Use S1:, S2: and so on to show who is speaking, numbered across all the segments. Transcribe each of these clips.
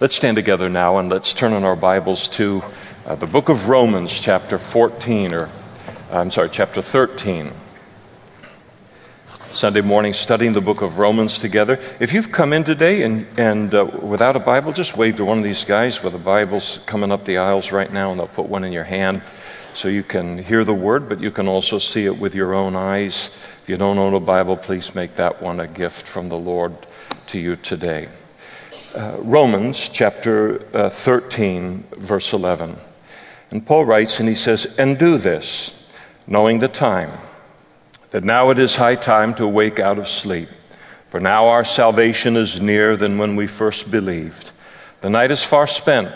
S1: Let's stand together now and let's turn in our Bibles to uh, the book of Romans, chapter 14, or I'm sorry, chapter 13. Sunday morning, studying the book of Romans together. If you've come in today and, and uh, without a Bible, just wave to one of these guys with a Bible's coming up the aisles right now, and they'll put one in your hand so you can hear the word, but you can also see it with your own eyes. If you don't own a Bible, please make that one a gift from the Lord to you today. Uh, Romans chapter uh, 13, verse 11. And Paul writes, and he says, And do this, knowing the time, that now it is high time to awake out of sleep. For now our salvation is nearer than when we first believed. The night is far spent,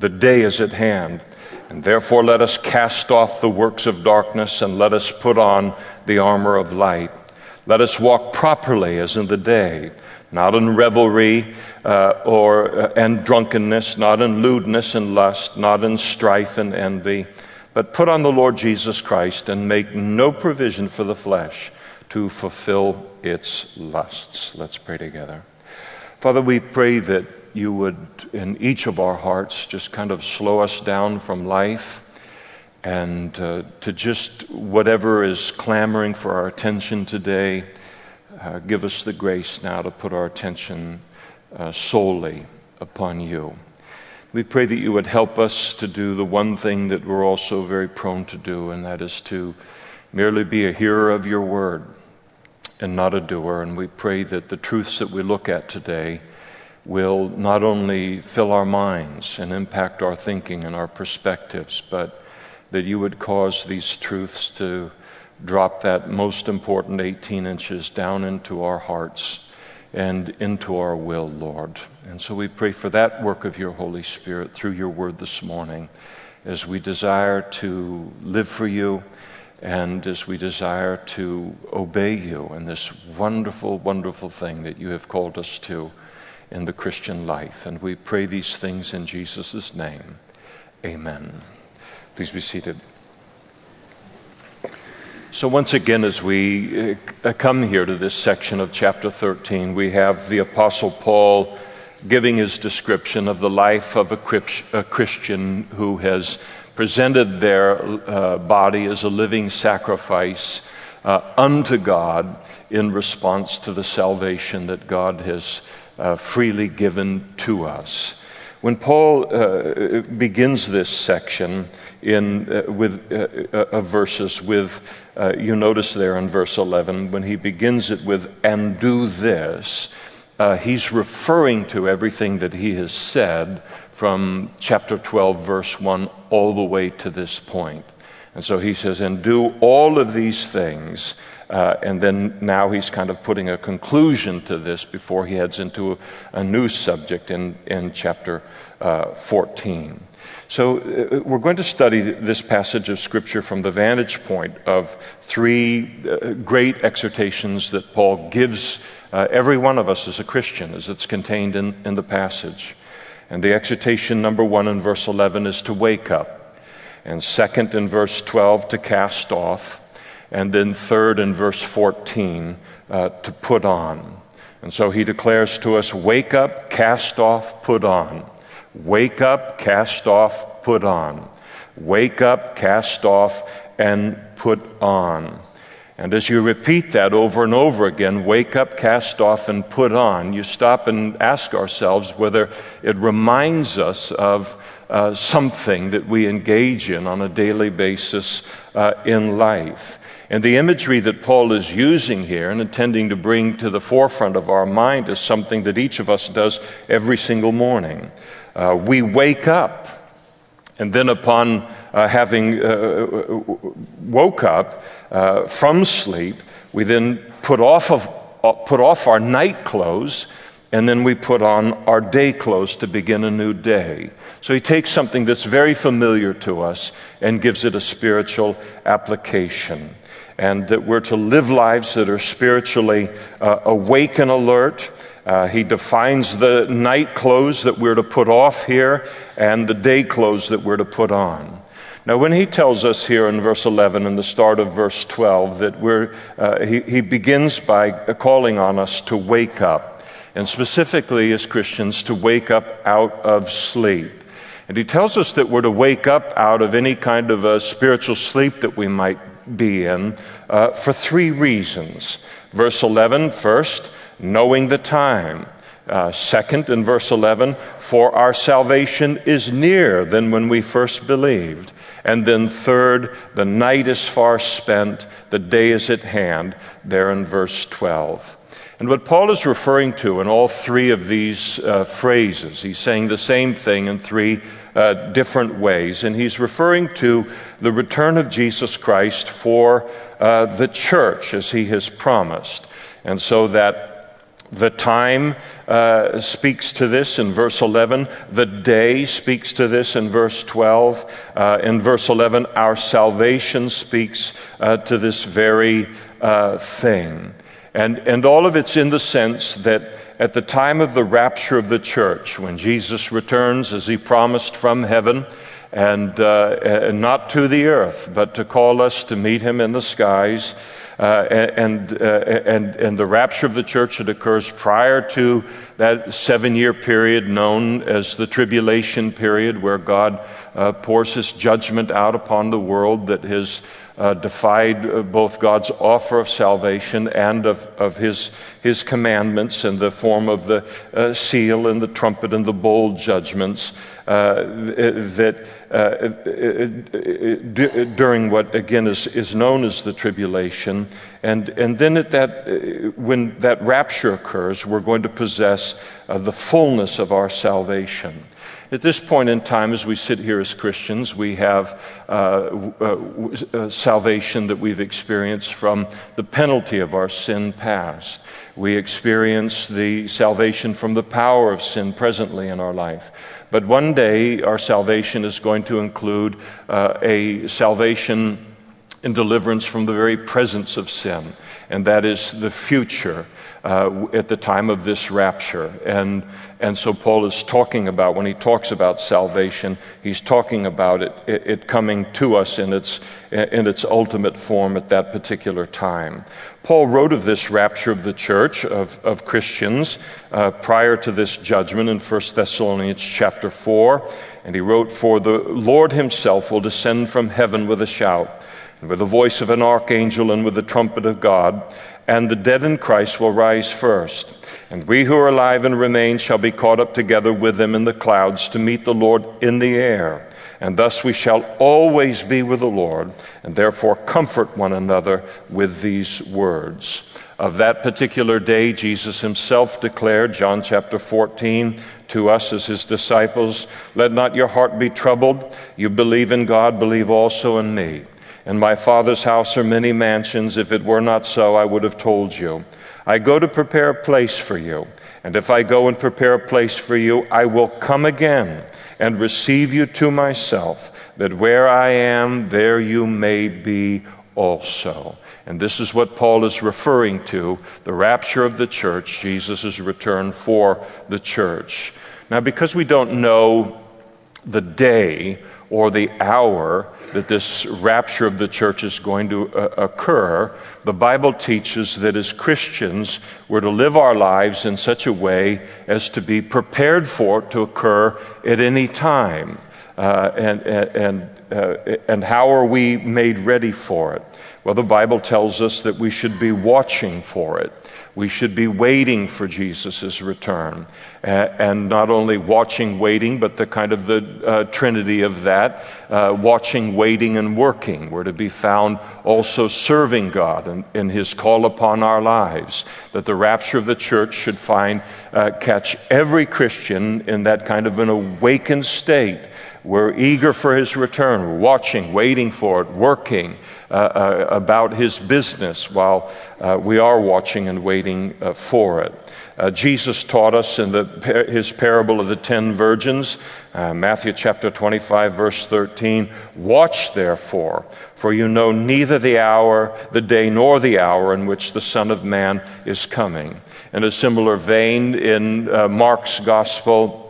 S1: the day is at hand. And therefore let us cast off the works of darkness and let us put on the armor of light. Let us walk properly as in the day not in revelry uh, or uh, and drunkenness, not in lewdness and lust, not in strife and envy, but put on the Lord Jesus Christ and make no provision for the flesh to fulfill its lusts. Let's pray together. Father, we pray that you would, in each of our hearts, just kind of slow us down from life and uh, to just whatever is clamoring for our attention today uh, give us the grace now to put our attention uh, solely upon you. We pray that you would help us to do the one thing that we're also very prone to do, and that is to merely be a hearer of your word and not a doer. And we pray that the truths that we look at today will not only fill our minds and impact our thinking and our perspectives, but that you would cause these truths to drop that most important 18 inches down into our hearts and into our will, Lord. And so we pray for that work of your Holy Spirit through your word this morning as we desire to live for you and as we desire to obey you in this wonderful, wonderful thing that you have called us to in the Christian life. And we pray these things in Jesus' name. Amen. Please be seated. So, once again, as we uh, come here to this section of chapter 13, we have the Apostle Paul giving his description of the life of a, Christian who has presented their uh, body as a living sacrifice uh, unto God in response to the salvation that God has freely given to us. When Paul begins this section in, with, uh verses with, uh, you notice there in verse 11, when he begins it with, and do this, uh, he's referring to everything that he has said from chapter 12, verse 1, all the way to this point. And so he says, and do all of these things. Uh, and then now he's kind of putting a conclusion to this before he heads into a, a new subject in, in chapter uh, 14. So, uh, we're going to study this passage of Scripture from the vantage point of three uh, great exhortations that Paul gives uh, every one of us as a Christian, as it's contained in, in the passage. And the exhortation number one in verse 11 is to wake up, and second in verse 12 to cast off, and then third in verse 14 uh, to put on. And so he declares to us, Wake up, cast off, put on. Wake up, cast off, put on. Wake up, cast off, and put on. And as you repeat that over and over again, wake up, cast off, and put on, you stop and ask ourselves whether it reminds us of uh, something that we engage in on a daily basis uh, in life. And the imagery that Paul is using here and intending to bring to the forefront of our mind is something that each of us does every single morning. Uh, we wake up, and then upon uh, having uh, woke up uh, from sleep, we then put off, of, uh, put off our night clothes and then we put on our day clothes to begin a new day. So he takes something that's very familiar to us and gives it a spiritual application. And that we're to live lives that are spiritually uh, awake and alert, uh, he defines the night clothes that we're to put off here and the day clothes that we're to put on. Now, when he tells us here in verse 11 and the start of verse 12 that we're, uh, he, he begins by calling on us to wake up. and specifically as Christians to wake up out of sleep. And he tells us that we're to wake up out of any kind of a spiritual sleep that we might be in uh, for three reasons. Verse 11, first, knowing the time. Uh, second, in verse 11, for our salvation is nearer than when we first believed. And then third, the night is far spent, the day is at hand, there in verse 12. And what Paul is referring to in all three of these uh, phrases, he's saying the same thing in three uh, different ways. And he's referring to the return of Jesus Christ for uh, the church as he has promised. And so that the time uh, speaks to this in verse 11. The day speaks to this in verse 12. Uh, in verse 11, our salvation speaks uh, to this very uh, thing. And, and all of it's in the sense that at the time of the rapture of the church, when Jesus returns as he promised from heaven, and, uh, and not to the earth, but to call us to meet him in the skies. Uh, and, uh, and, and the rapture of the church that occurs prior to that seven year period known as the tribulation period, where God uh, pours his judgment out upon the world that has uh, defied uh, both God's offer of salvation and of, of his, his commandments in the form of the uh, seal and the trumpet and the bowl judgments that d- during what again is, is known as the tribulation. And, and then at that, when that rapture occurs, we're going to possess the fullness of our salvation. At this point in time, as we sit here as Christians, we have uh, uh, uh, salvation that we've experienced from the penalty of our sin past. We experience the salvation from the power of sin presently in our life. But one day, our salvation is going to include uh, a salvation and deliverance from the very presence of sin, and that is the future uh, at the time of this rapture. And, and so Paul is talking about, when he talks about salvation, he's talking about it, it, it coming to us in its, in its ultimate form at that particular time. Paul wrote of this rapture of the church, of, of Christians, uh, prior to this judgment in 1 Thessalonians chapter 4. And he wrote, For the Lord himself will descend from heaven with a shout, and with the voice of an archangel, and with the trumpet of God and the dead in Christ will rise first. And we who are alive and remain shall be caught up together with them in the clouds to meet the Lord in the air. And thus we shall always be with the Lord, and therefore comfort one another with these words. Of that particular day, Jesus himself declared, John chapter 14, to us as his disciples, Let not your heart be troubled. You believe in God, believe also in me. In my Father's house are many mansions. If it were not so, I would have told you. I go to prepare a place for you. And if I go and prepare a place for you, I will come again and receive you to myself, that where I am, there you may be also. And this is what Paul is referring to the rapture of the church, Jesus' return for the church. Now, because we don't know the day or the hour that this rapture of the church is going to uh, occur, the Bible teaches that as Christians, we're to live our lives in such a way as to be prepared for it to occur at any time. Uh, and, and, uh, and how are we made ready for it? Well, the Bible tells us that we should be watching for it. We should be waiting for Jesus' return. and not only watching, waiting, but the kind of the uh, trinity of that uh, watching, waiting, and working. We're to be found also serving God in, in His call upon our lives. That the rapture of the church should find, uh, catch every Christian in that kind of an awakened state. We're eager for His return. We're watching, waiting for it, working. Uh, uh, about his business while uh, we are watching and waiting uh, for it. Uh, Jesus taught us in the, his parable of the ten virgins, uh, Matthew chapter 25, verse 13 Watch therefore, for you know neither the hour, the day, nor the hour in which the Son of Man is coming. In a similar vein, in Mark's gospel,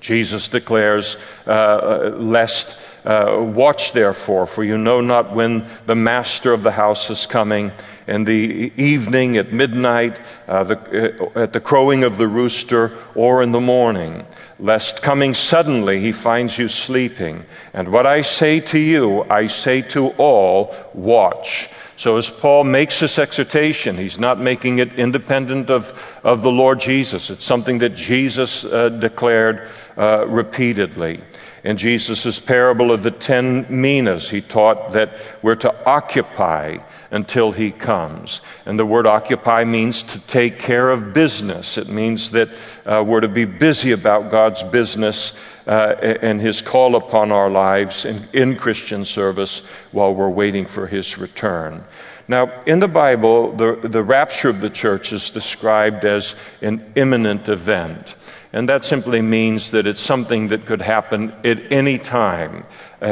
S1: Jesus declares, Lest uh, watch therefore, for you know not when the master of the house is coming, in the evening, at midnight, uh, the, uh, at the crowing of the rooster, or in the morning, lest coming suddenly he finds you sleeping. And what I say to you, I say to all, watch. So, as Paul makes this exhortation, he's not making it independent of, of the Lord Jesus. It's something that Jesus uh, declared uh, repeatedly. In Jesus' parable of the ten minas, he taught that we're to occupy until he comes. And the word occupy means to take care of business. It means that uh, we're to be busy about God's business uh, and his call upon our lives in, in Christian service while we're waiting for his return. Now, in the Bible, the, the rapture of the church is described as an imminent event. And that simply means that it's something that could happen at any time. Uh,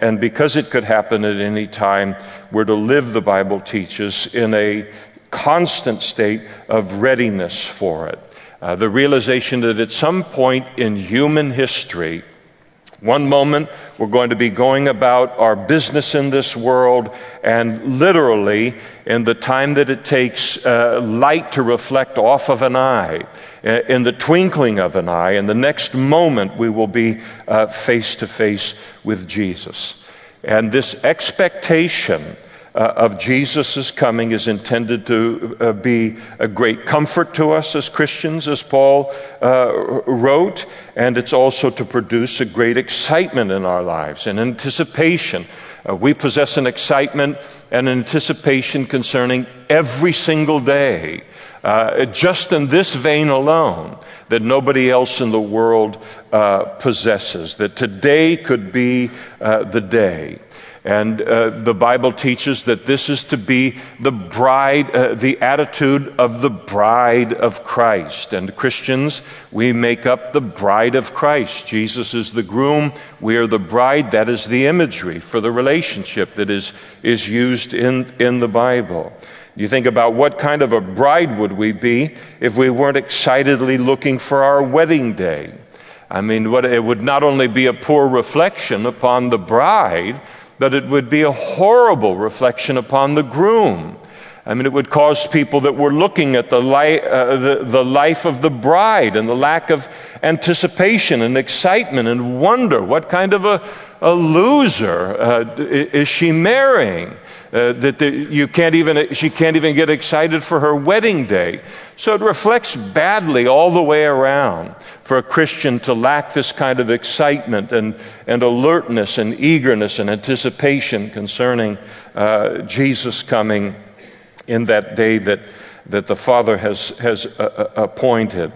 S1: and because it could happen at any time, we're to live, the Bible teaches, in a constant state of readiness for it. Uh, the realization that at some point in human history, one moment, we're going to be going about our business in this world, and literally, in the time that it takes uh, light to reflect off of an eye, uh, in the twinkling of an eye, in the next moment, we will be face to face with Jesus. And this expectation uh, of Jesus' coming is intended to uh, be a great comfort to us as Christians, as Paul uh, wrote, and it's also to produce a great excitement in our lives, an anticipation. Uh, we possess an excitement and an anticipation concerning every single day, uh, just in this vein alone, that nobody else in the world uh, possesses, that today could be the day. And uh, the Bible teaches that this is to be the bride, uh, the attitude of the bride of Christ. And Christians, we make up the bride of Christ. Jesus is the groom, we are the bride. That is the imagery for the relationship that is, is used in, in the Bible. You think about what kind of a bride would we be if we weren't excitedly looking for our wedding day? I mean, what, it would not only be a poor reflection upon the bride, that it would be a horrible reflection upon the groom. I mean, it would cause people that were looking at the, li- uh, the, the, life of the bride and the lack of anticipation and excitement and wonder what kind of a, a loser uh, is she marrying? Uh, that the, you can't even, she can't even get excited for her wedding day. So it reflects badly all the way around for a Christian to lack this kind of excitement and, and alertness and eagerness and anticipation concerning uh, Jesus coming in that day that, that the Father has, has uh, uh appointed.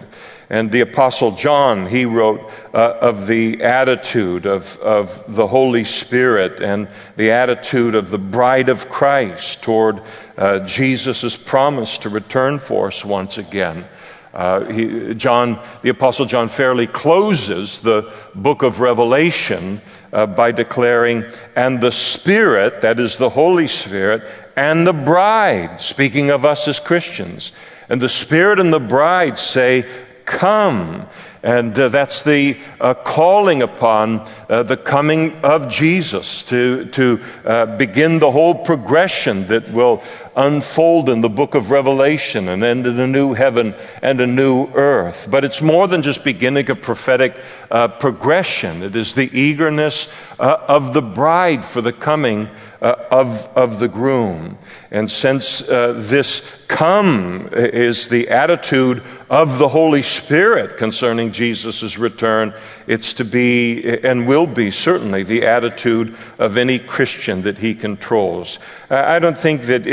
S1: And the Apostle John, he wrote uh, of the attitude of, of the Holy Spirit and the attitude of the bride of Christ toward uh, Jesus' promise to return for us once again. Uh, he, John, the Apostle John fairly closes the book of Revelation uh, by declaring, and the Spirit, that is the Holy Spirit, and the bride, speaking of us as Christians, and the Spirit and the bride say, come. And uh, that's the uh, calling upon uh, the coming of Jesus to, to uh, begin the whole progression that will unfold in the book of Revelation and end in a new heaven and a new earth. But it's more than just beginning a prophetic uh, progression, it is the eagerness uh, of the bride for the coming uh, of, of the groom. And since uh, this come is the attitude of the Holy Spirit concerning Jesus' return, it's to be and will be certainly the attitude of any Christian that he controls. I don't think that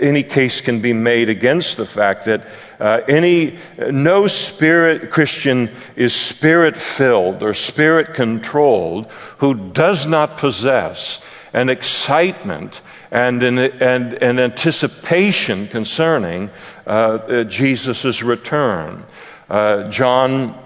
S1: any case can be made against the fact that uh, any no spirit Christian is spirit filled or spirit controlled who does not possess an excitement and an, and an anticipation concerning uh, uh Jesus' return. Uh, John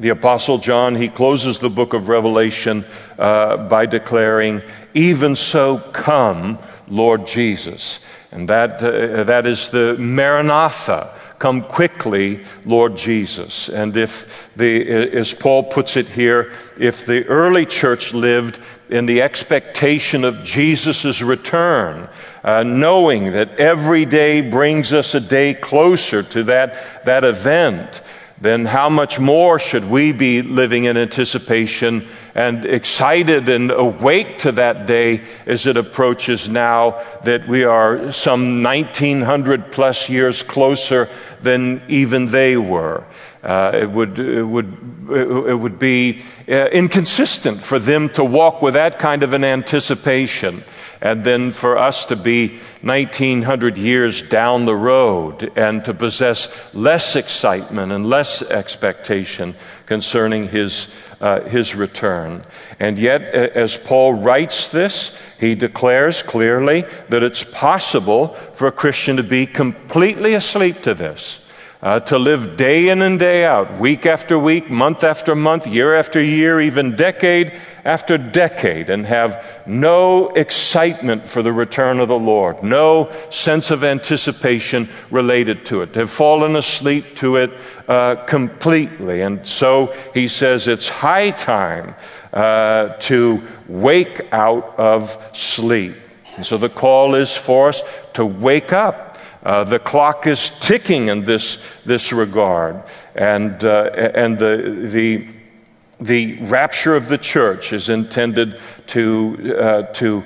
S1: the Apostle John, he closes the book of Revelation uh, by declaring, Even so, come, Lord Jesus. And that, uh, that is the Maranatha Come quickly, Lord Jesus. And if the, as Paul puts it here, if the early church lived in the expectation of Jesus' return, uh, knowing that every day brings us a day closer to that, that event, then how much more should we be living in anticipation and excited and awake to that day as it approaches now that we are some 1900 plus years closer than even they were. Uh, it, would, it, would, it would be uh, inconsistent for them to walk with that kind of an anticipation and then for us to be 1900 years down the road and to possess less excitement and less expectation concerning his, uh, his return. And yet, as Paul writes this, he declares clearly that it's possible for a Christian to be completely asleep to this uh, to live day in and day out, week after week, month after month, year after year, even decade after decade, and have no excitement for the return of the Lord, no sense of anticipation related to it, to have fallen asleep to it uh, completely. And so he says it's high time uh, to wake out of sleep. And so the call is for us to wake up uh, the clock is ticking in this, this regard. And, uh, and the, the, the rapture of the church is intended to, uh, to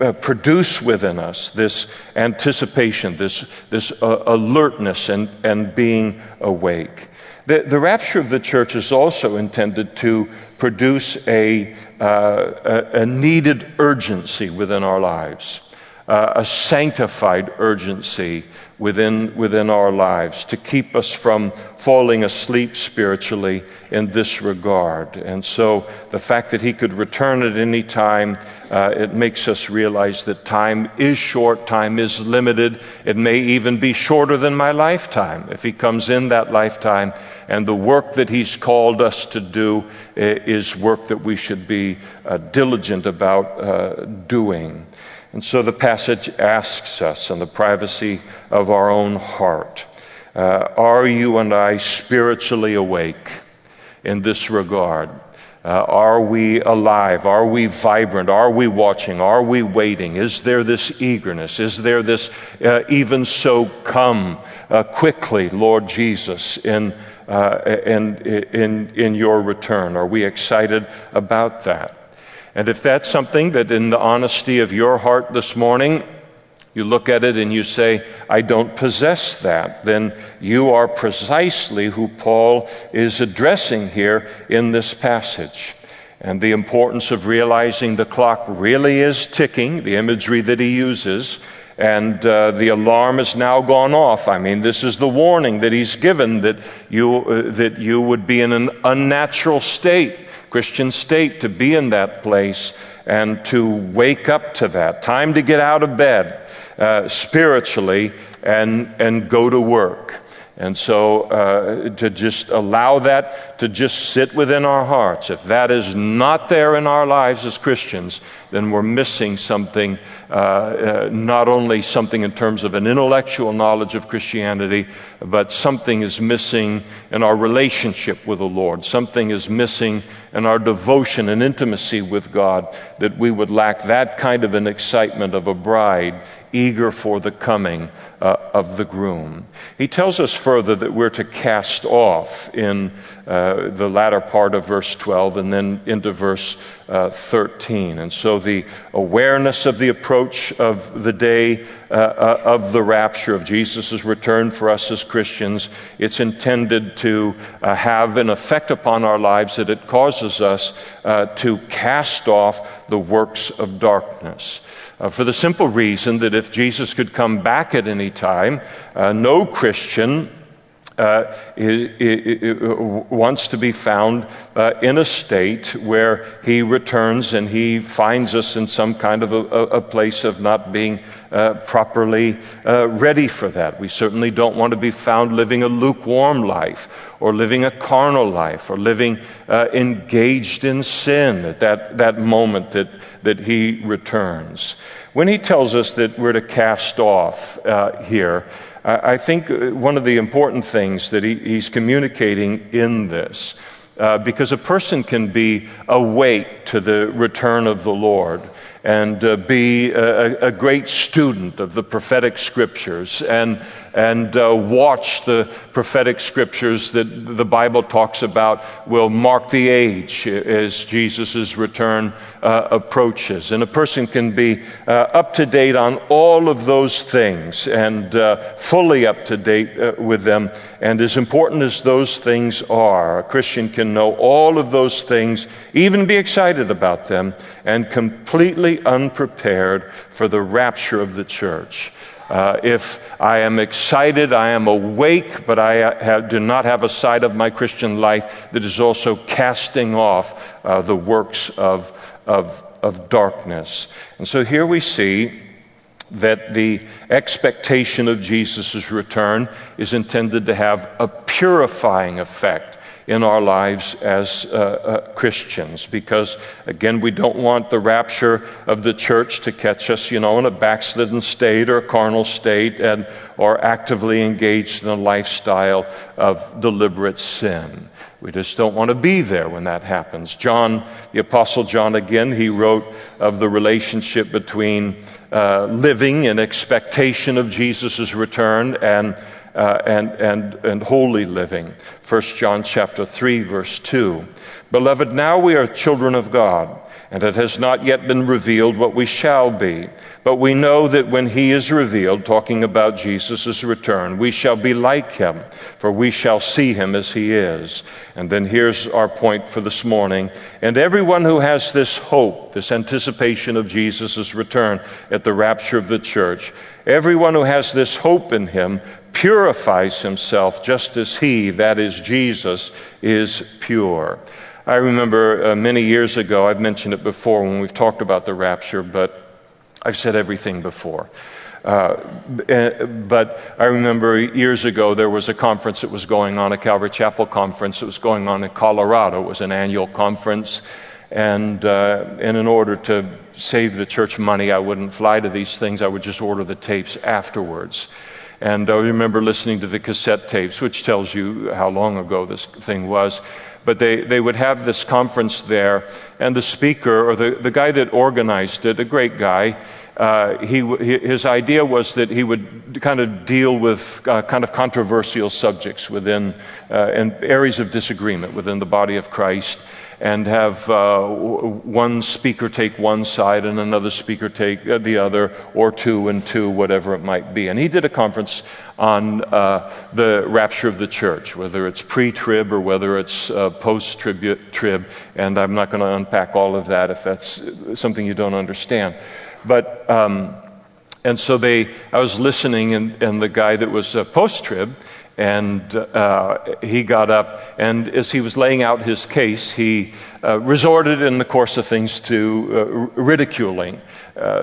S1: uh, produce within us this anticipation, this, this uh, alertness, and, and being awake. The, the rapture of the church is also intended to produce a, uh, a, a needed urgency within our lives uh, a sanctified urgency within, within our lives to keep us from falling asleep spiritually in this regard. And so the fact that he could return at any time, uh, it makes us realize that time is short, time is limited. It may even be shorter than my lifetime if he comes in that lifetime. And the work that he's called us to do uh, is work that we should be uh, diligent about uh, doing. And so the passage asks us in the privacy of our own heart uh, Are you and I spiritually awake in this regard? Uh, are we alive? Are we vibrant? Are we watching? Are we waiting? Is there this eagerness? Is there this uh, even so come uh, quickly, Lord Jesus, in, uh, in, in, in your return? Are we excited about that? And if that's something that, in the honesty of your heart this morning, you look at it and you say, I don't possess that, then you are precisely who Paul is addressing here in this passage. And the importance of realizing the clock really is ticking, the imagery that he uses, and uh, the alarm has now gone off. I mean, this is the warning that he's given that you, uh, that you would be in an unnatural state Christian state to be in that place and to wake up to that. Time to get out of bed uh, spiritually and, and go to work. And so uh, to just allow that to just sit within our hearts. If that is not there in our lives as Christians, then we're missing something, uh, uh, not only something in terms of an intellectual knowledge of Christianity, but something is missing in our relationship with the Lord. Something is missing in our devotion and intimacy with God that we would lack that kind of an excitement of a bride eager for the coming uh, of the groom. He tells us further that we're to cast off in uh, the latter part of verse 12 and then into verse uh, 13. And so the awareness of the approach of the day uh, uh, of the rapture of Jesus' return for us as Christians, it's intended to uh, have an effect upon our lives that it causes us to cast off the works of darkness. Uh, for the simple reason that if Jesus could come back at any time, uh, no Christian uh, it wants to be found uh, in a state where he returns and he finds us in some kind of a, a place of not being uh, properly uh, ready for that. We certainly don't want to be found living a lukewarm life or living a carnal life or living uh, engaged in sin at that, that moment that, that he returns. When he tells us that we're to cast off uh, here, I think uh, one of the important things that he, he's communicating in this, uh, because a person can be awake to the return of the Lord and uh, be a, a, great student of the prophetic scriptures and, and uh, watch the prophetic scriptures that the Bible talks about will mark the age as Jesus' return uh, approaches. And a person can be uh, up to date on all of those things and uh, fully up to date uh, with them. And as important as those things are, a Christian can know all of those things, even be excited about them, and completely unprepared for the rapture of the church. Uh, if I am excited, I am awake, but I have, do not have a side of my Christian life that is also casting off uh, the works of, of, of darkness. And so here we see that the expectation of Jesus' return is intended to have a purifying effect in our lives as uh, uh, Christians because, again, we don't want the rapture of the church to catch us, you know, in a backslidden state or carnal state and, or actively engaged in a lifestyle of deliberate sin. We just don't want to be there when that happens. John, the Apostle John, again, he wrote of the relationship between uh, living in expectation of Jesus' return and uh, and, and, and holy living. 1 John chapter 3, verse 2. Beloved, now we are children of God, and it has not yet been revealed what we shall be. But we know that when he is revealed, talking about Jesus' return, we shall be like him, for we shall see him as he is. And then here's our point for this morning. And everyone who has this hope, this anticipation of Jesus' return at the rapture of the church, everyone who has this hope in him purifies himself just as he, that is Jesus, is pure. I remember uh, many years ago, I've mentioned it before when we've talked about the rapture, but I've said everything before. Uh, eh, but I remember years ago there was a conference that was going on, a Calvary Chapel conference that was going on in Colorado. It was an annual conference. And, uh, and in order to save the church money, I wouldn't fly to these things. I would just order the tapes afterwards. And I remember listening to the cassette tapes, which tells you how long ago this thing was. But they, they would have this conference there, and the speaker, or the, the guy that organized it, a great guy, uh, he, his idea was that he would kind of deal with uh, kind of controversial subjects within uh, and areas of disagreement within the body of Christ and have uh, one speaker take one side and another speaker take uh, the other, or two and two, whatever it might be. And he did a conference on uh, the rapture of the church, whether it's pre trib or whether it's uh, post trib. And I'm not going to unpack all of that if that's something you don't understand. But, um, and so they, I was listening, and, and the guy that was uh, post trib, and uh, he got up, and as he was laying out his case, he uh, resorted in the course of things to uh, ridiculing uh,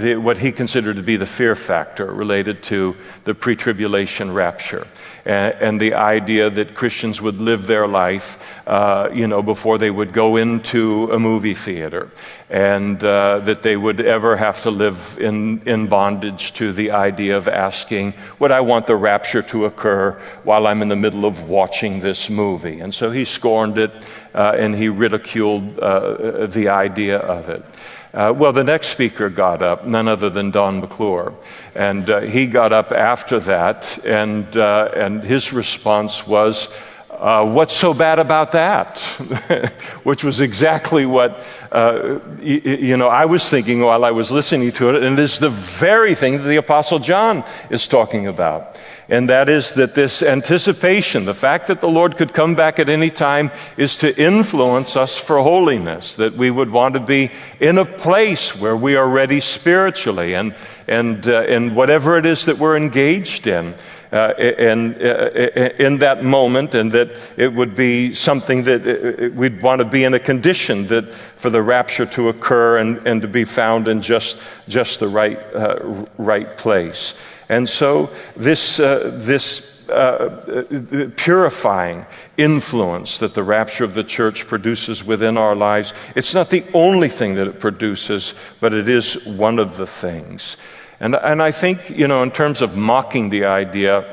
S1: the, what he considered to be the fear factor related to the pre tribulation rapture and, the idea that Christians would live their life, uh, you know, before they would go into a movie theater, and uh, that they would ever have to live in, in bondage to the idea of asking, Would I want the rapture to occur while I'm in the middle of watching this movie? And so he scorned it uh, and he ridiculed uh, the idea of it. Uh, well, the next speaker got up, none other than Don McClure. And uh, he got up after that, and, uh, and his response was, uh, What's so bad about that? Which was exactly what uh, you, you know, I was thinking while I was listening to it, and it is the very thing that the Apostle John is talking about and that is that this anticipation, the fact that the Lord could come back at any time, is to influence us for holiness, that we would want to be in a place where we are ready spiritually and, and, uh, and whatever it is that we're engaged in. Uh, and uh, in that moment, and that it would be something that uh, we'd want to be in a condition that for the rapture to occur and, and to be found in just, just the right, uh, right place. And so, this, uh, this uh, uh, purifying influence that the rapture of the church produces within our lives, it's not the only thing that it produces, but it is one of the things. And, and I think, you know, in terms of mocking the idea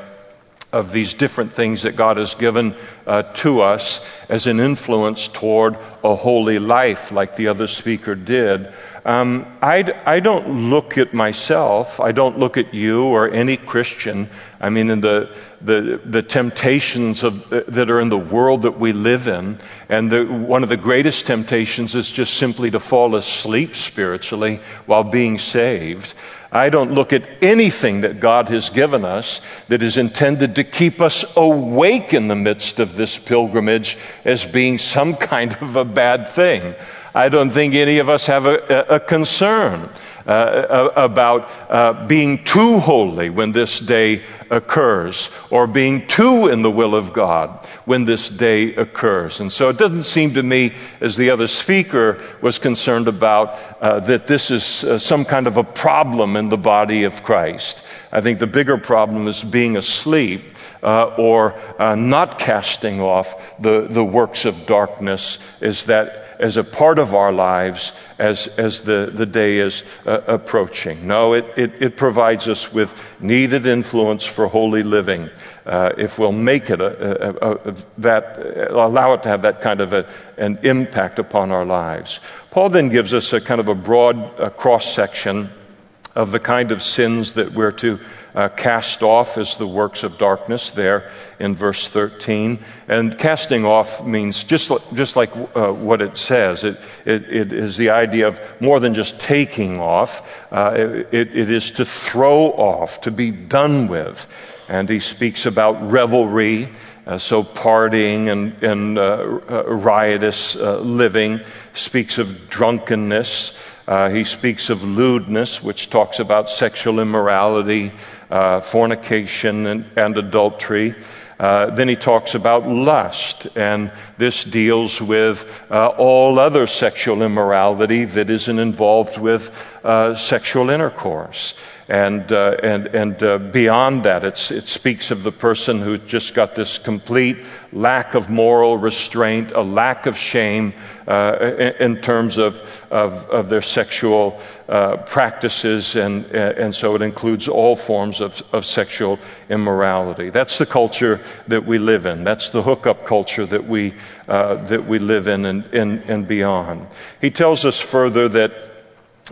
S1: of these different things that God has given uh, to us as an influence toward a holy life, like the other speaker did. Um, I, I don't look at myself, I don't look at you or any Christian. I mean, in the, the, the temptations of, uh, that are in the world that we live in, and the, one of the greatest temptations is just simply to fall asleep spiritually while being saved. I don't look at anything that God has given us that is intended to keep us awake in the midst of this pilgrimage as being some kind of a bad thing. I don't think any of us have a, a concern uh, uh, about uh, being too holy when this day occurs, or being too in the will of God when this day occurs. And so it doesn't seem to me, as the other speaker was concerned about, uh, that this is uh, some kind of a problem in the body of Christ. I think the bigger problem is being asleep. Uh, or uh, not casting off the, the works of darkness is that as a part of our lives as, as the, the day is uh, approaching. No, it, it, it, provides us with needed influence for holy living. Uh, if we'll make it a, a, a, that, allow it to have that kind of an impact upon our lives. Paul then gives us a kind of a broad uh, cross section of the kind of sins that we're to uh, cast off as the works of darkness there in verse 13. And casting off means just, just like uh, what it says, it, it, it is the idea of more than just taking off, uh, it, it is to throw off, to be done with. And he speaks about revelry. Uh, so, partying and, and uh, uh, riotous uh, living, speaks of drunkenness. Uh, he speaks of lewdness, which talks about sexual immorality, uh, fornication and, and adultery. Uh, then he talks about lust, and this deals with uh, all other sexual immorality that isn't involved with uh, sexual intercourse. And, uh, and, and uh, beyond that, it speaks of the person who just got this complete lack of moral restraint, a lack of shame uh, in, in, terms of, of, of their sexual uh, practices. And, and so it includes all forms of, of sexual immorality. That's the culture that we live in. That's the hookup culture that we, uh, that we live in and, and, and beyond. He tells us further that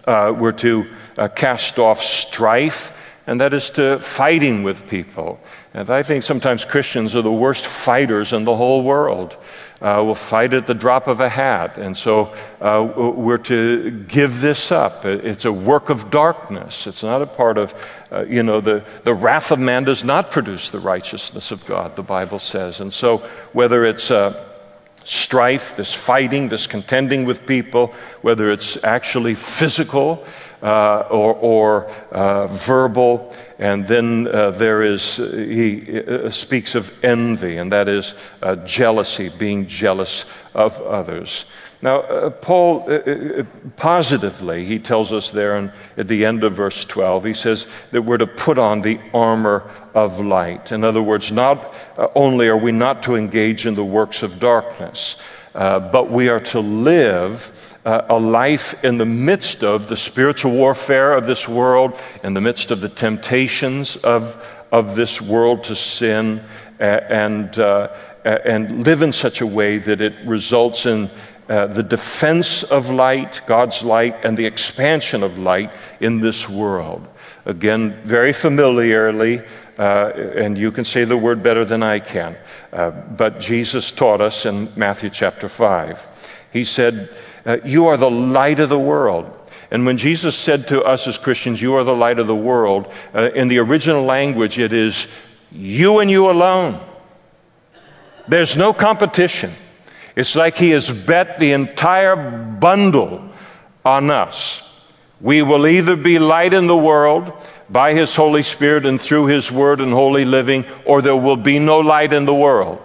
S1: uh, we're to uh, cast off strife, and that is to fighting with people. And I think sometimes Christians are the worst fighters in the whole world. Uh, we'll fight at the drop of a hat. And so uh, we're to give this up. It's a work of darkness. It's not a part of, uh, you know, the, the wrath of man does not produce the righteousness of God, the Bible says. And so whether it's uh, strife, this fighting, this contending with people, whether it's actually physical uh, or, or uh, verbal. And then uh, there is, he uh, speaks of envy, and that is uh, jealousy, being jealous of others. Now, uh, Paul, uh, uh, positively, he tells us there in, at the end of verse 12, he says that we're to put on the armor of light. In other words, not uh, only are we not to engage in the works of darkness, uh, but we are to live uh, a life in the midst of the spiritual warfare of this world, in the midst of the temptations of, of this world to sin, and, and live in such a way that it results in uh, the defense of light, God's light, and the expansion of light in this world. Again, very familiarly, uh, and you can say the word better than I can, uh, but Jesus taught us in Matthew chapter 5. He said, uh, You are the light of the world. And when Jesus said to us as Christians, You are the light of the world, uh, in the original language, it is you and you alone. There's no competition. It's like He has bet the entire bundle on us. We will either be light in the world by His Holy Spirit and through His Word and holy living, or there will be no light in the world.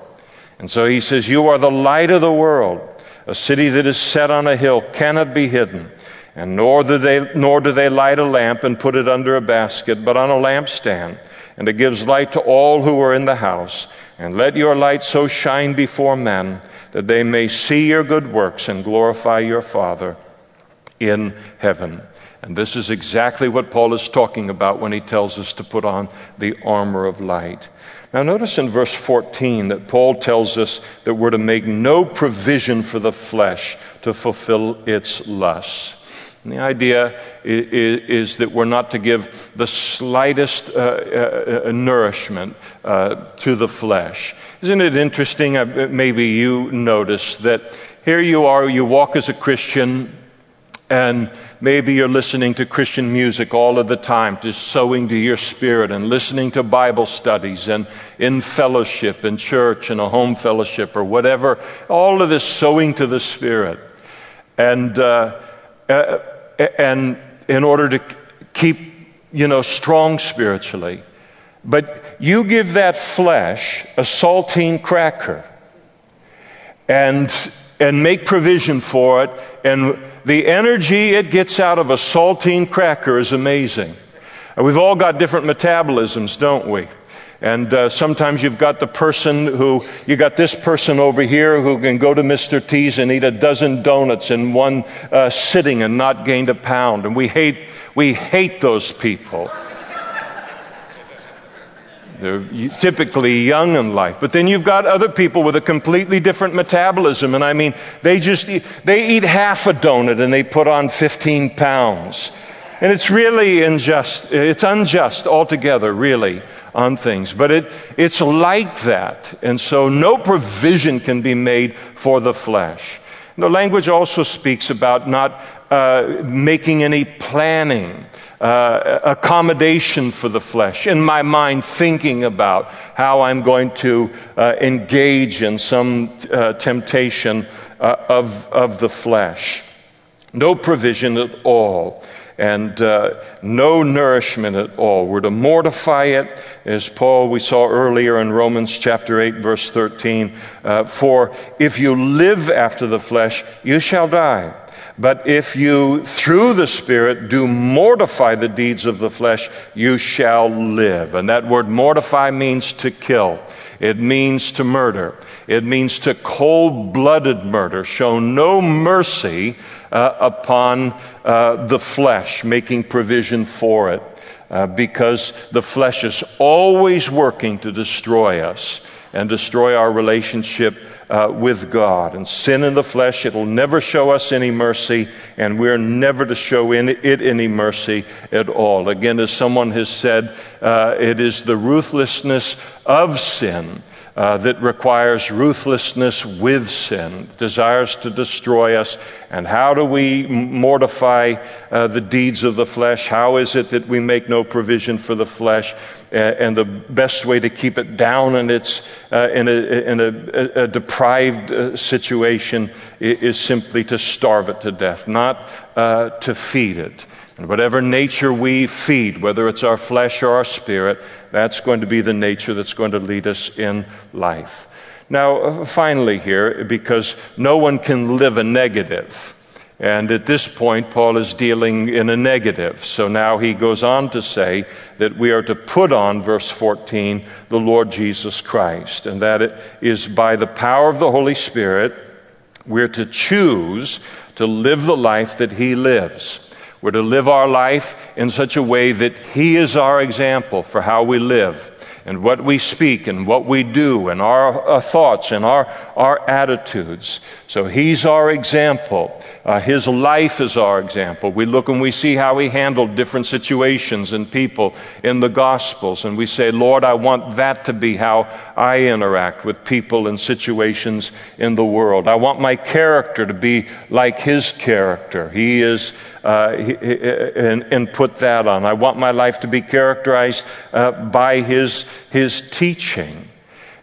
S1: And so He says, You are the light of the world. A city that is set on a hill cannot be hidden. And nor do, they, nor do they light a lamp and put it under a basket, but on a lampstand. And it gives light to all who are in the house. And let your light so shine before men that they may see your good works and glorify your Father in heaven. And this is exactly what Paul is talking about when he tells us to put on the armor of light. Now, notice in verse 14 that Paul tells us that we're to make no provision for the flesh to fulfill its lusts. And the idea is, is, that we're not to give the slightest uh, uh, uh, nourishment uh, to the flesh. Isn't it interesting? Uh, maybe you notice that here you are, you walk as a Christian, and maybe you're listening to Christian music all of the time, just sowing to your spirit and listening to Bible studies and in fellowship, in church, in a home fellowship or whatever. All of this sowing to the spirit. And, uh, uh, and in order to keep, you know, strong spiritually. But you give that flesh a saltine cracker and, and make provision for it and the energy it gets out of a saltine cracker is amazing. We've all got different metabolisms, don't we? And uh, sometimes you've got the person who, you got this person over here who can go to Mr. T's and eat a dozen donuts in one uh, sitting and not gain a pound. And we hate, we hate those people. They're typically young in life. But then you've got other people with a completely different metabolism. And I mean, they just eat, they eat half a donut and they put on 15 pounds. And it's really unjust. It's unjust altogether, really, on things. But it, it's like that. And so no provision can be made for the flesh. The language also speaks about not uh, making any planning uh, accommodation for the flesh, in my mind, thinking about how I'm going to uh, engage in some uh, temptation uh, of, of the flesh. No provision at all and uh, no nourishment at all. We're to mortify it, as Paul we saw earlier in Romans chapter 8, verse 13. Uh, for if you live after the flesh, you shall die. But if you, through the Spirit, do mortify the deeds of the flesh, you shall live. And that word mortify means to kill. It means to murder. It means to cold blooded murder. Show no mercy uh, upon uh, the flesh, making provision for it. Uh, because the flesh is always working to destroy us and destroy our relationship uh, with God. And sin in the flesh, it'll never show us any mercy, and we're never to show it any mercy at all. Again, as someone has said, uh, it is the ruthlessness of sin uh, that requires ruthlessness with sin, desires to destroy us. And how do we mortify uh, the deeds of the flesh? How is it that we make no provision for the flesh? Uh, and the best way to keep it down in, its, uh, in, a, in a, a deprived uh, situation is simply to starve it to death, not uh, to feed it. And whatever nature we feed, whether it's our flesh or our spirit, that's going to be the nature that's going to lead us in life. Now, uh, finally, here, because no one can live a negative. And at this point, Paul is dealing in a negative. So now he goes on to say that we are to put on, verse 14, the Lord Jesus Christ. And that it is by the power of the Holy Spirit, we're to choose to live the life that he lives. We're to live our life in such a way that He is our example for how we live and what we speak and what we do and our, our thoughts and our, our attitudes. So he's our example. Uh, his life is our example. We look and we see how he handled different situations and people in the Gospels, and we say, Lord, I want that to be how I interact with people and situations in the world. I want my character to be like his character. He is, uh, and, and, put that on. I want my life to be characterized uh, by his, his teaching.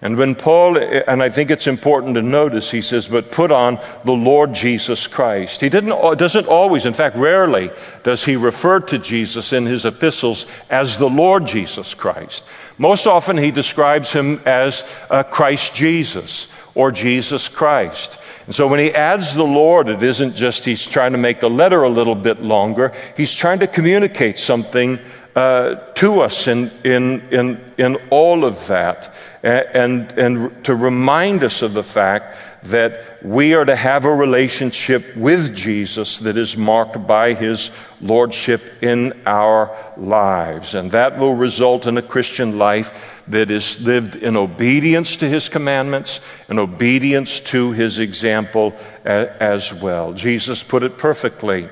S1: And when Paul, and I think it's important to notice, he says, but put on the Lord Jesus Christ. He didn't, doesn't always, in fact, rarely does he refer to Jesus in his epistles as the Lord Jesus Christ. Most often he describes him as uh, Christ Jesus or Jesus Christ. And so when he adds the Lord, it isn't just he's trying to make the letter a little bit longer, he's trying to communicate something uh, to us in, in, in, in all of that and, and to remind us of the fact that we are to have a relationship with Jesus that is marked by his lordship in our lives. And that will result in a Christian life that is lived in obedience to his commandments and obedience to his example as well. Jesus put it perfectly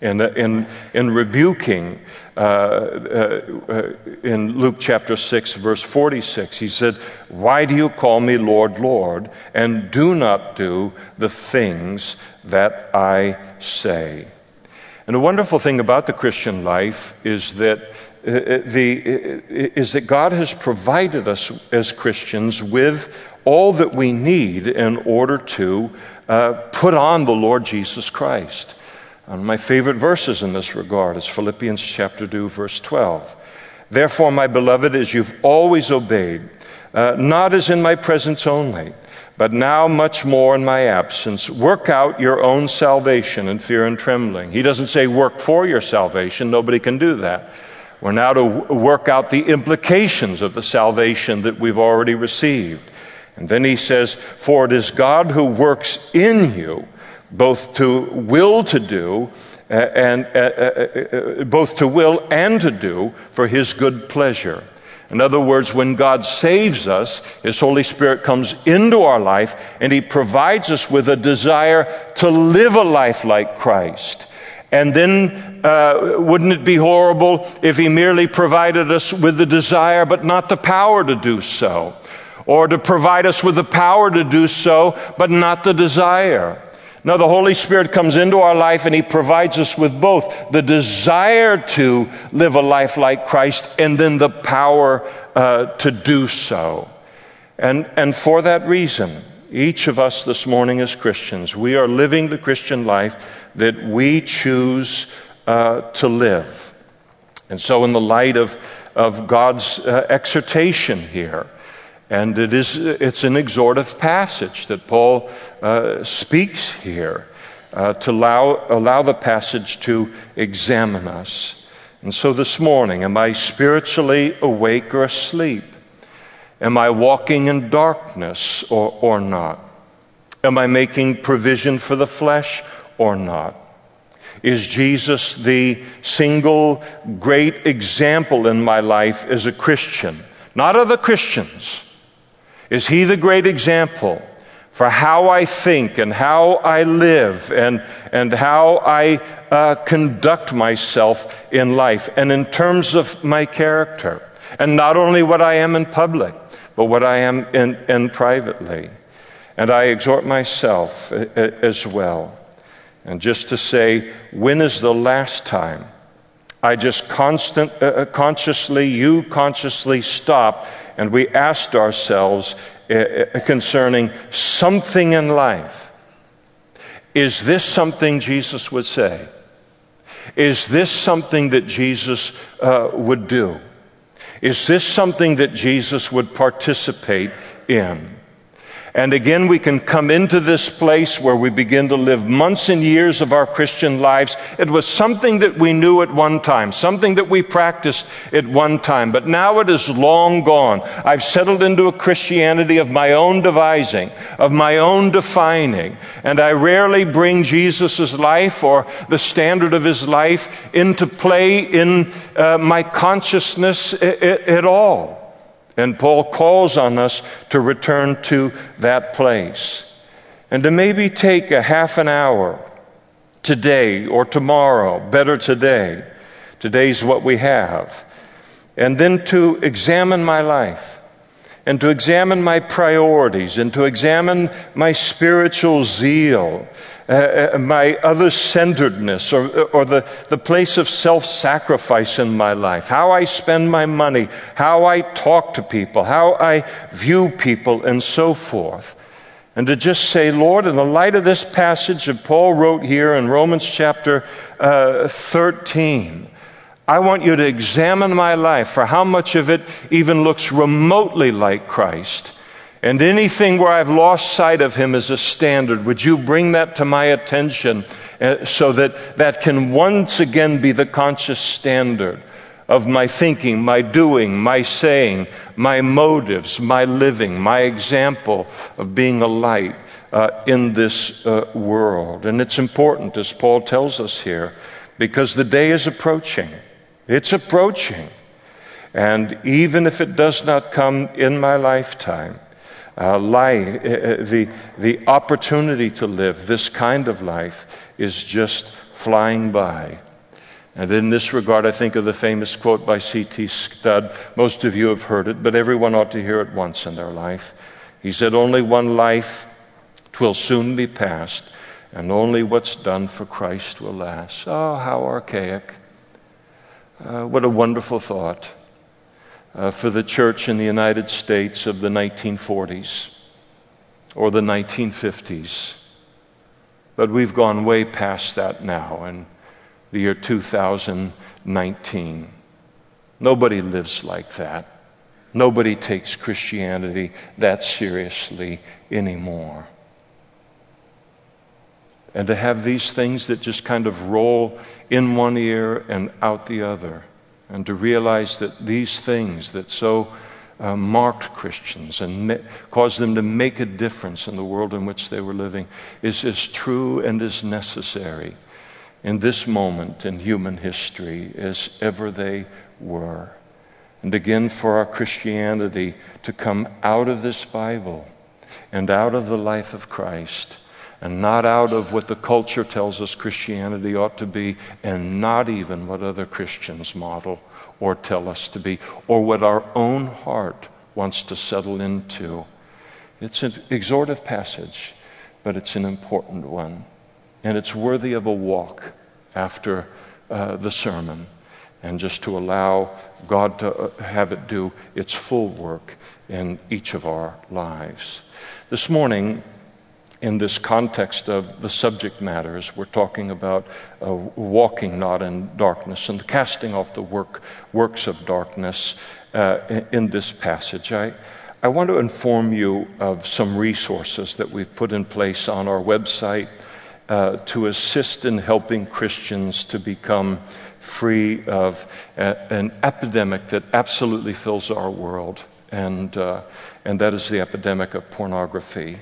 S1: in, in, in rebuking uh, uh, uh, in Luke chapter 6, verse 46. He said, Why do you call me Lord, Lord, and do not do the things that I say? And the wonderful thing about the Christian life is that uh, uh, the, is that God has provided us as Christians with all that we need in order to put on the Lord Jesus Christ. One of my favorite verses in this regard is Philippians chapter 2, verse 12. Therefore, my beloved, as you've always obeyed, uh, not as in my presence only, but now much more in my absence, work out your own salvation in fear and trembling. He doesn't say work for your salvation, nobody can do that. We're now to work out the implications of the salvation that we've already received. And then he says, For it is God who works in you both to will to do uh, and uh, uh, uh, both to will and to do for his good pleasure. In other words, when God saves us, His Holy Spirit comes into our life and He provides us with a desire to live a life like Christ. And then, uh, wouldn't it be horrible if He merely provided us with the desire but not the power to do so? Or to provide us with the power to do so but not the desire? Now, the Holy Spirit comes into our life and He provides us with both the desire to live a life like Christ and then the power uh, to do so. And, and for that reason, each of us this morning as Christians, we are living the Christian life that we choose uh, to live. And so, in the light of, of God's uh, exhortation here, and it is, it's an exhortive passage that Paul uh, speaks here uh, to allow, allow the passage to examine us. And so this morning, am I spiritually awake or asleep? Am I walking in darkness or, or not? Am I making provision for the flesh or not? Is Jesus the single great example in my life as a Christian? Not other Christians is he the great example for how I think and how I live and, and how I uh, conduct myself in life and in terms of my character? And not only what I am in public, but what I am in, in privately. And I exhort myself uh, uh, as well. And just to say, when is the last time I just constant, uh, uh consciously, you consciously stop and we asked ourselves uh, uh, concerning something in life is this something Jesus would say? Is this something that Jesus uh, would do? Is this something that Jesus would participate in? And again, we can come into this place where we begin to live months and years of our Christian lives. It was something that we knew at one time, something that we practiced at one time, but now it is long gone. I've settled into a Christianity of my own devising, of my own defining, and I rarely bring Jesus' life or the standard of his life into play in uh, my consciousness at all. And Paul calls on us to return to that place and to maybe take a half an hour today or tomorrow, better today. Today's what we have. And then to examine my life and to examine my priorities and to examine my spiritual zeal uh, uh, my other centeredness or, or the, the place of self sacrifice in my life, how I spend my money, how I talk to people, how I view people, and so forth. And to just say, Lord, in the light of this passage that Paul wrote here in Romans chapter uh, 13, I want you to examine my life for how much of it even looks remotely like Christ and anything where I've lost sight of him as a standard, would you bring that to my attention uh, so that that can once again be the conscious standard of my thinking, my doing, my saying, my motives, my living, my example of being a light uh, in this uh, world. And it's important, as Paul tells us here, because the day is approaching. It's approaching. And even if it does not come in my lifetime, uh, life, uh, uh, the, the opportunity to live this kind of life is just flying by. And in this regard, I think of the famous quote by C.T. Studd. Most of you have heard it, but everyone ought to hear it once in their life. He said, Only one life twill soon be past, and only what's done for Christ will last. Oh, how archaic. Uh, what a wonderful thought uh, for the church in the United States of the 1940s or the 1950s. But we've gone way past that now in the year 2019. Nobody lives like that. Nobody takes Christianity that seriously anymore. And to have these things that just kind of roll in one ear and out the other and to realize that these things that so uh, marked Christians and ma- caused them to make a difference in the world in which they were living is as true and as necessary in this moment in human history as ever they were. And again, for our Christianity to come out of this Bible and out of the life of Christ and not out of what the culture tells us Christianity ought to be, and not even what other Christians model or tell us to be, or what our own heart wants to settle into. It's an exhortive passage, but it's an important one. And it's worthy of a walk after uh, the sermon, and just to allow God to uh, have it do its full work in each of our lives. This morning, in this context of the subject matters, we're talking about uh, walking not in darkness and the casting off the work, works of darkness uh, in, this passage. I, I want to inform you of some resources that we've put in place on our website uh, to assist in helping Christians to become free of a, an epidemic that absolutely fills our world, and, uh, and that is the epidemic of pornography.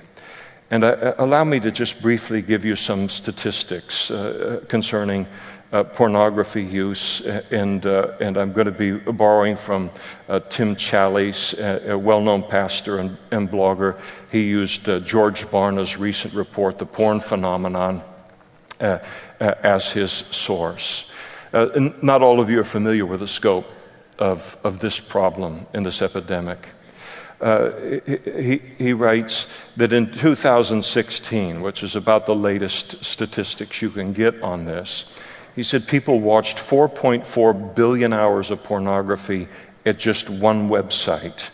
S1: And uh, uh, allow me to just briefly give you some statistics uh, uh concerning uh, pornography use. And, uh, and I'm going to be borrowing from Tim Challies, a well known pastor and, and, blogger. He used George Barna's recent report, The Porn Phenomenon, as his source. not all of you are familiar with the scope of, of this problem and this epidemic. Uh, he, he writes that in 2016, which is about the latest statistics you can get on this, he said people watched 4.4 billion hours of pornography at just one website,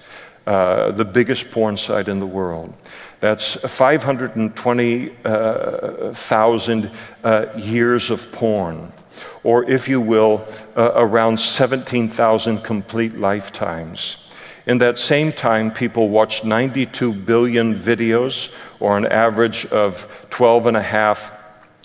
S1: uh, the biggest porn site in the world. That's 520,000 uh, uh, years of porn, or if you will, uh, around 17,000 complete lifetimes. In that same time, people watched 92 billion videos, or an average of 12 and a half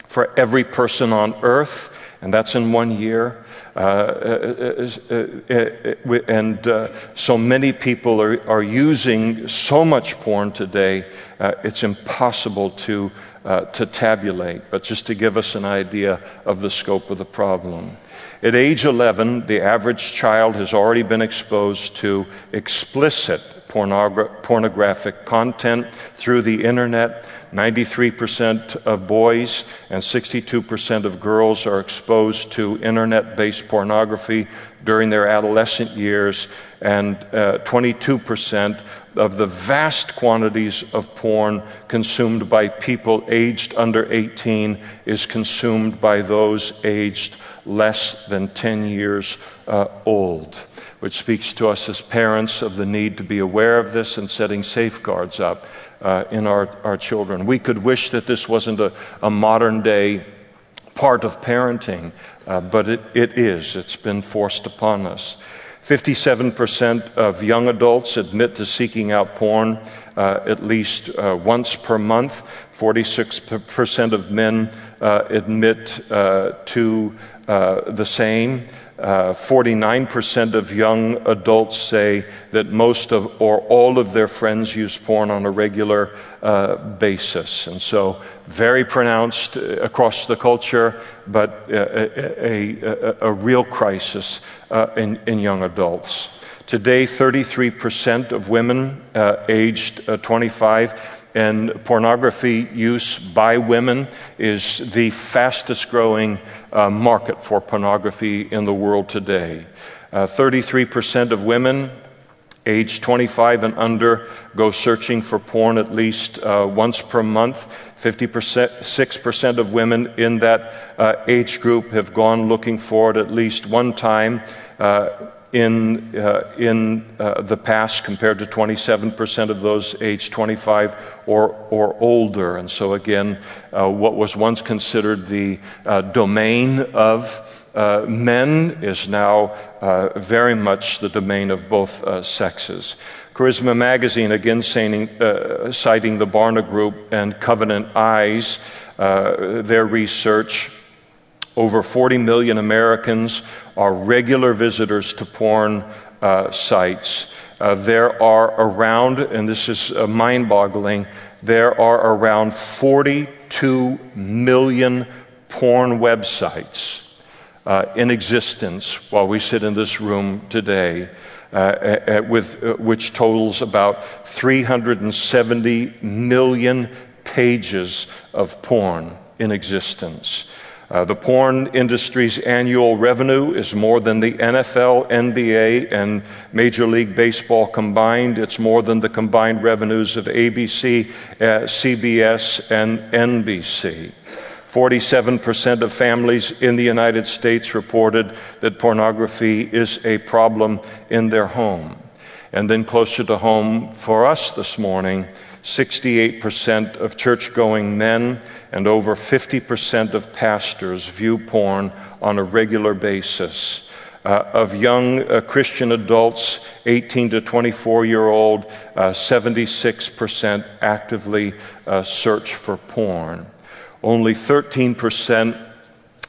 S1: for every person on earth, and that's in one year. Uh, uh, uh, uh and uh, so many people are, are using so much porn today, uh, it's impossible to, to tabulate. But just to give us an idea of the scope of the problem. At age 11, the average child has already been exposed to explicit pornogra- pornographic content through the internet. 93% of boys and 62% of girls are exposed to internet based pornography during their adolescent years, and uh, 22% of the vast quantities of porn consumed by people aged under 18 is consumed by those aged less than 10 years uh, old, which speaks to us as parents of the need to be aware of this and setting safeguards up uh, in our, our children. We could wish that this wasn't a, a modern day part of parenting, uh, but it, it is. It's been forced upon us. 57% of young adults admit to seeking out porn uh, at least uh, once per month. 46% of men uh, admit uh, to uh, the same. 49% of young adults say that most of or all of their friends use porn on a regular basis. And so, very pronounced across the culture, but a, a, a, a real crisis in, in young adults. Today, 33% of women uh, aged uh, 25 and pornography use by women is the fastest growing uh, market for pornography in the world today. 33% uh, of women aged 25 and under go searching for porn at least uh, once per month. 56% of women in that uh, age group have gone looking for it at least one time. In, uh, in uh, the past compared to 27% of those aged 25 or, or older. And so, again, uh, what was once considered the uh, domain of uh, men is now uh, very much the domain of both sexes. Charisma Magazine, again saying, citing the Barna Group and Covenant Eyes, their research over 40 million Americans are regular visitors to porn uh, sites. Uh, there are around, and this is uh, mind boggling, there are around 42 million porn websites uh, in existence while we sit in this room today. Uh, with, uh, which totals about 370 million pages of porn in existence. Uh, the porn industry's annual revenue is more than the NFL, NBA, and Major League Baseball combined. It's more than the combined revenues of ABC, uh, CBS, and NBC. 47% of families in the United States reported that pornography is a problem in their home. And then closer to home for us this morning, 68% of church going men and over 50% of pastors view porn on a regular basis. Uh, of young uh, Christian adults, 18 to 24 year old, uh, 76% actively uh, search for porn. Only 13%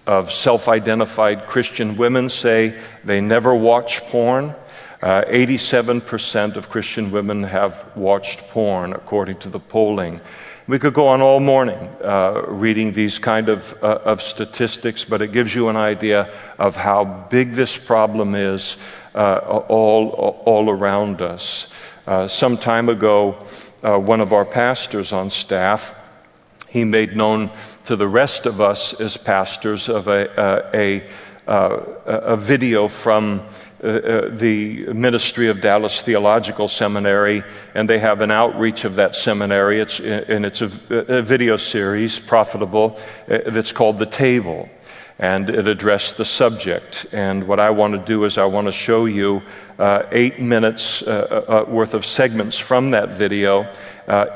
S1: of self identified Christian women say they never watch porn. Uh, 87% of Christian women have watched porn, according to the polling. We could go on all morning uh, reading these kind of, uh, of statistics, but it gives you an idea of how big this problem is uh, all, all around us. Uh, some time ago, uh, one of our pastors on staff, he made known to the rest of us as pastors of a, a, a, a video from uh, uh, the ministry of Dallas Theological Seminary, and they have an outreach of that seminary. It's, and it's a, a video series, profitable, uh, that's called The Table. And it addressed the subject. And what I want to do is I want to show you uh, eight minutes uh, uh, worth of segments from that video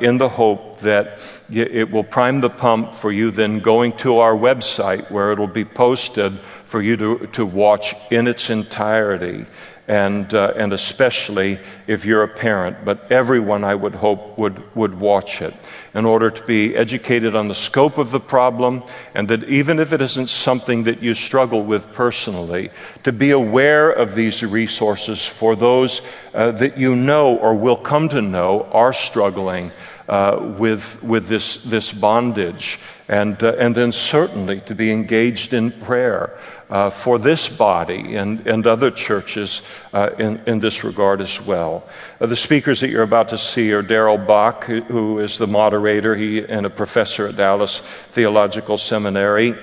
S1: in the hope that it will prime the pump for you then going to our website where it'll be posted for you to, to watch in its entirety, and, uh, and especially if you're a parent. But everyone, I would hope, would, would watch it in order to be educated on the scope of the problem, and that even if it isn't something that you struggle with personally, to be aware of these resources for those uh, that you know or will come to know are struggling uh, with, with this, this bondage. And, uh, and then certainly to be engaged in prayer uh, for this body and, and other churches uh, in, in this regard as well. Uh, the speakers that you're about to see are Darrell Bock, who is the moderator he, and a professor at Dallas Theological Seminary.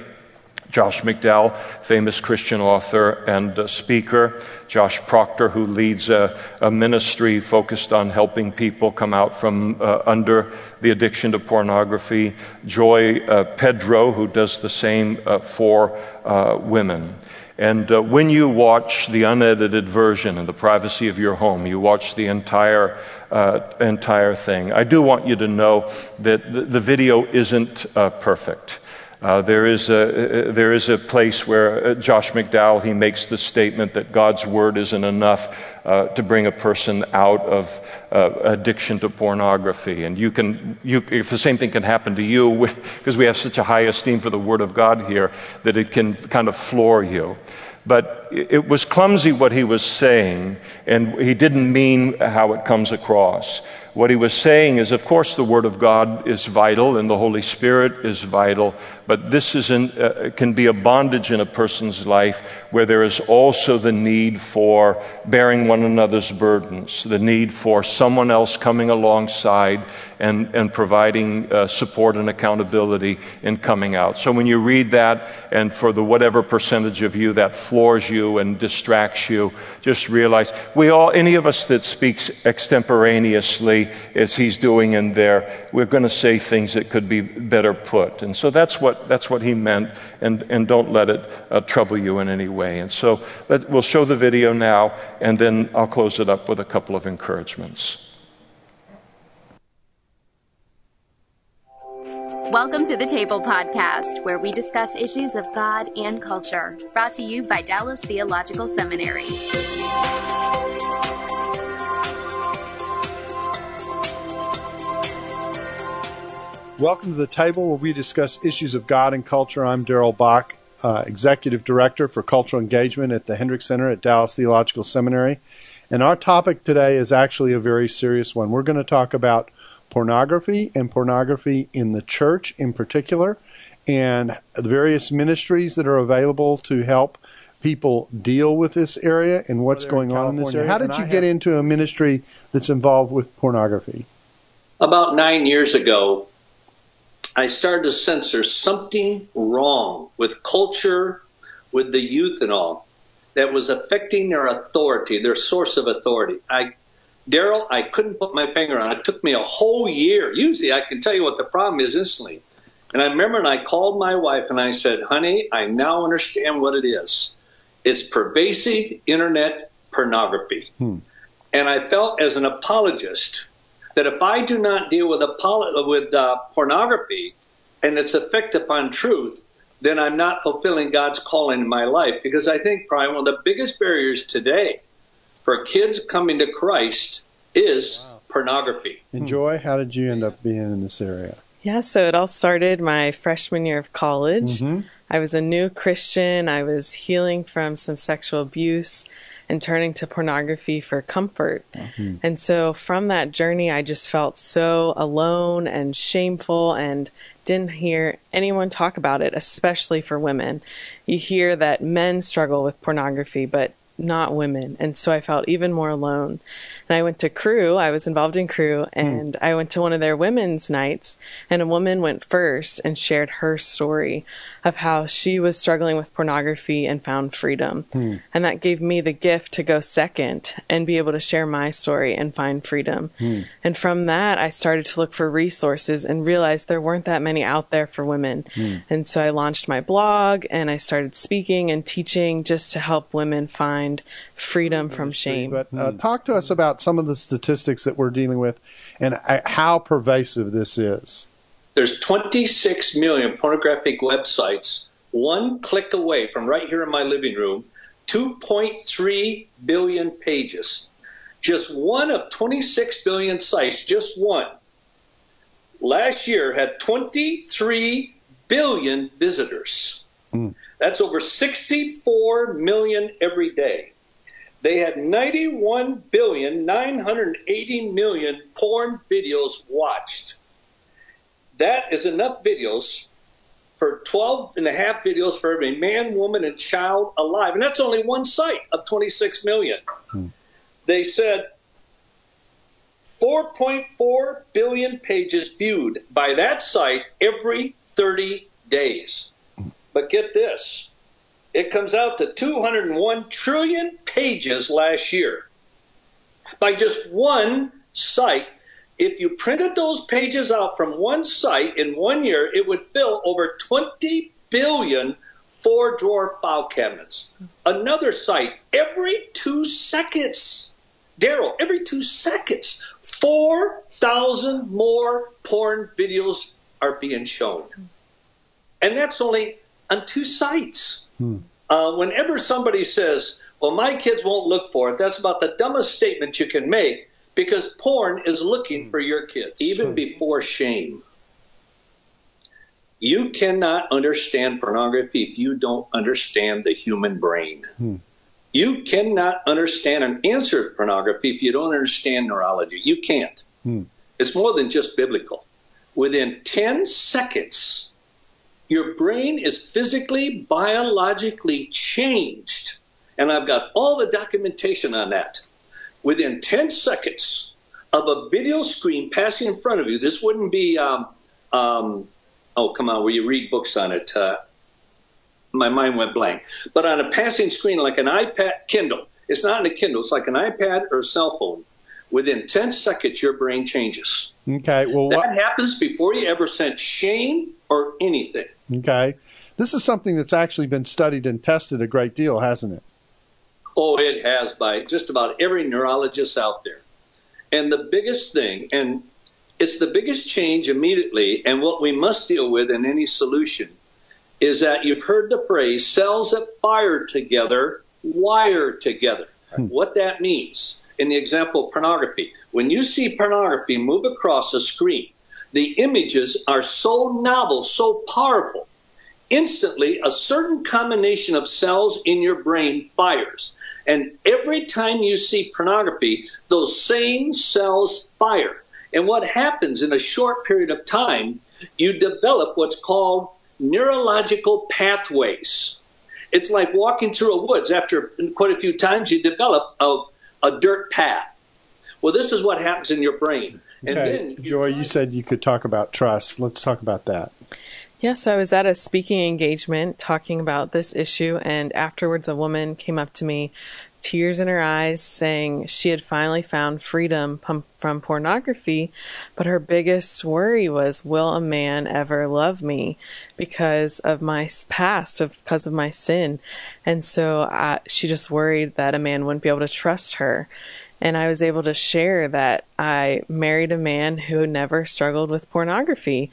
S1: Josh McDowell, famous Christian author and uh, speaker. Josh Proctor, who leads a, a, ministry focused on helping people come out from uh, under the addiction to pornography. Joy uh, Pedro, who does the same uh, for uh, women. And uh, when you watch the unedited version in the privacy of your home, you watch the entire, entire thing. I do want you to know that the, the video isn't perfect. Uh, there, is a, uh, there is a place where uh, Josh McDowell, he makes the statement that God's word isn't enough uh, to bring a person out of uh, addiction to pornography. And you can, you, if the same thing can happen to you, because we have such a high esteem for the word of God here, that it can kind of floor you. But it was clumsy what he was saying, and he didn't mean how it comes across. What he was saying is, of course, the Word of God is vital and the Holy Spirit is vital, but this is an, uh, can be a bondage in a person's life where there is also the need for bearing one another's burdens, the need for someone else coming alongside and, and providing uh, support and accountability in coming out. So when you read that, and for the whatever percentage of you that floors you and distracts you, just realize we all, any of us that speaks extemporaneously as he's doing in there, we're going to say things that could be better put. And so that's what, that's what he meant, and, and don't let it uh, trouble you in any way. And so let, we'll show the video now, and then I'll close it up with a couple of encouragements.
S2: Welcome to the Table Podcast, where we discuss issues of God and culture, brought to you by Dallas Theological Seminary.
S3: Welcome to the table where we discuss issues of God and culture. I'm Darrell Bock, uh, Executive Director for Cultural Engagement at the Hendricks Center at Dallas Theological Seminary. And our topic today is actually a very serious one. We're going to talk about pornography and pornography in the church in particular, and the various ministries that are available to help people deal with this area and what's going on in this area. How did you get into a ministry that's involved with pornography?
S4: About nine years ago, I started to sense there's something wrong with culture, with the youth and all, that was affecting their authority, their source of authority. I Darrell, I couldn't put my finger on it. It took me a whole year. Usually I can tell you what the problem is instantly. And I remember and I called my wife and I said, honey, I now understand what it is. It's pervasive internet pornography. Hmm. And I felt as an apologist that if I do not deal with, apolo- with uh, pornography and its effect upon truth, then I'm not fulfilling God's calling in my life. Because I think probably one of the biggest barriers today for kids coming to Christ is wow. pornography.
S3: And Joy, how did you end up being in this area?
S5: Yeah, so it all started my freshman year of college. Mm-hmm. I was a new Christian. I was healing from some sexual abuse and turning to pornography for comfort. Mm-hmm. And so from that journey, I just felt so alone and shameful and didn't hear anyone talk about it, especially for women. You hear that men struggle with pornography, but not women. And so I felt even more alone. And I went to Cru, I was involved in Cru, hmm. and mm. I went to one of their women's nights, and a woman went first and shared her story of how she was struggling with pornography and found freedom. Mm. And that gave me the gift to go second and be able to share my story and find freedom. Mm. And from that, I started to look for resources and realized there weren't that many out there for women. Hmm. And so I launched my blog and I started speaking and teaching just to help women find freedom from shame.
S3: But uh, talk to us about some of the statistics that we're dealing with and uh, how pervasive this is.
S4: There's 26 million pornographic websites, one click away from right here in my living room, 2.3 billion pages. Just one of 26 billion sites, just one, last year had 23 billion visitors. Mm. That's over 64 million every day. They had 91 billion 980 million porn videos watched. That is enough videos for 12 and a half videos for every man, woman, and child alive. And that's only one site of 26 million. Hmm. They said 4.4 billion pages viewed by that site every 30 days. But get this it comes out to 201 trillion pages last year by just one site. If you printed those pages out from one site in one year, it would fill over 20 billion four drawer file cabinets. Another site every two seconds. Darrell, every two seconds, 4,000 more porn videos are being shown. And that's only on two sites. Hmm. Uh, whenever somebody says, well, my kids won't look for it, that's about the dumbest statement you can make because porn is looking for your kids, even before shame. You cannot understand pornography if you don't understand the human brain. Hmm. You cannot understand an answer to pornography if you don't understand neurology. You can't. Hmm. It's more than just biblical. Within 10 seconds, your brain is physically, biologically changed. And I've got all the documentation on that. Within 10 seconds of a video screen passing in front of you, this wouldn't be, um, um, oh, come on, where you read books on it. Uh, my mind went blank. But on a passing screen like an iPad Kindle, it's not in a Kindle, it's like an iPad or a cell phone. Within 10 seconds, your brain changes.
S3: Okay. Well,
S4: that what? happens before you ever sense shame or anything.
S3: Okay. This is something that's actually been studied and tested a great deal, hasn't it?
S4: Oh, it has by just about every neurologist out there. And the biggest thing, and it's the biggest change immediately, and what we must deal with in any solution is that you've heard the phrase cells that fire together wire together. Hmm. What that means in the example of pornography, when you see pornography move across a screen, the images are so novel, so powerful. Instantly, a certain combination of cells in your brain fires. And every time you see pornography, those same cells fire. And what happens in a short period of time, you develop what's called neurological pathways. It's like walking through a woods. After quite a few times, you develop a, a dirt path. Well, this is what happens in your brain.
S3: And okay. then you Joy, you said you could talk about trust. Let's talk about that.
S5: Yeah, so I was at a speaking engagement talking about this issue, and afterwards, a woman came up to me tears in her eyes, saying she had finally found freedom from pornography, but her biggest worry was, will a man ever love me because of my past, because of my sin? And so uh, she just worried that a man wouldn't be able to trust her. And I was able to share that I married a man who never struggled with pornography.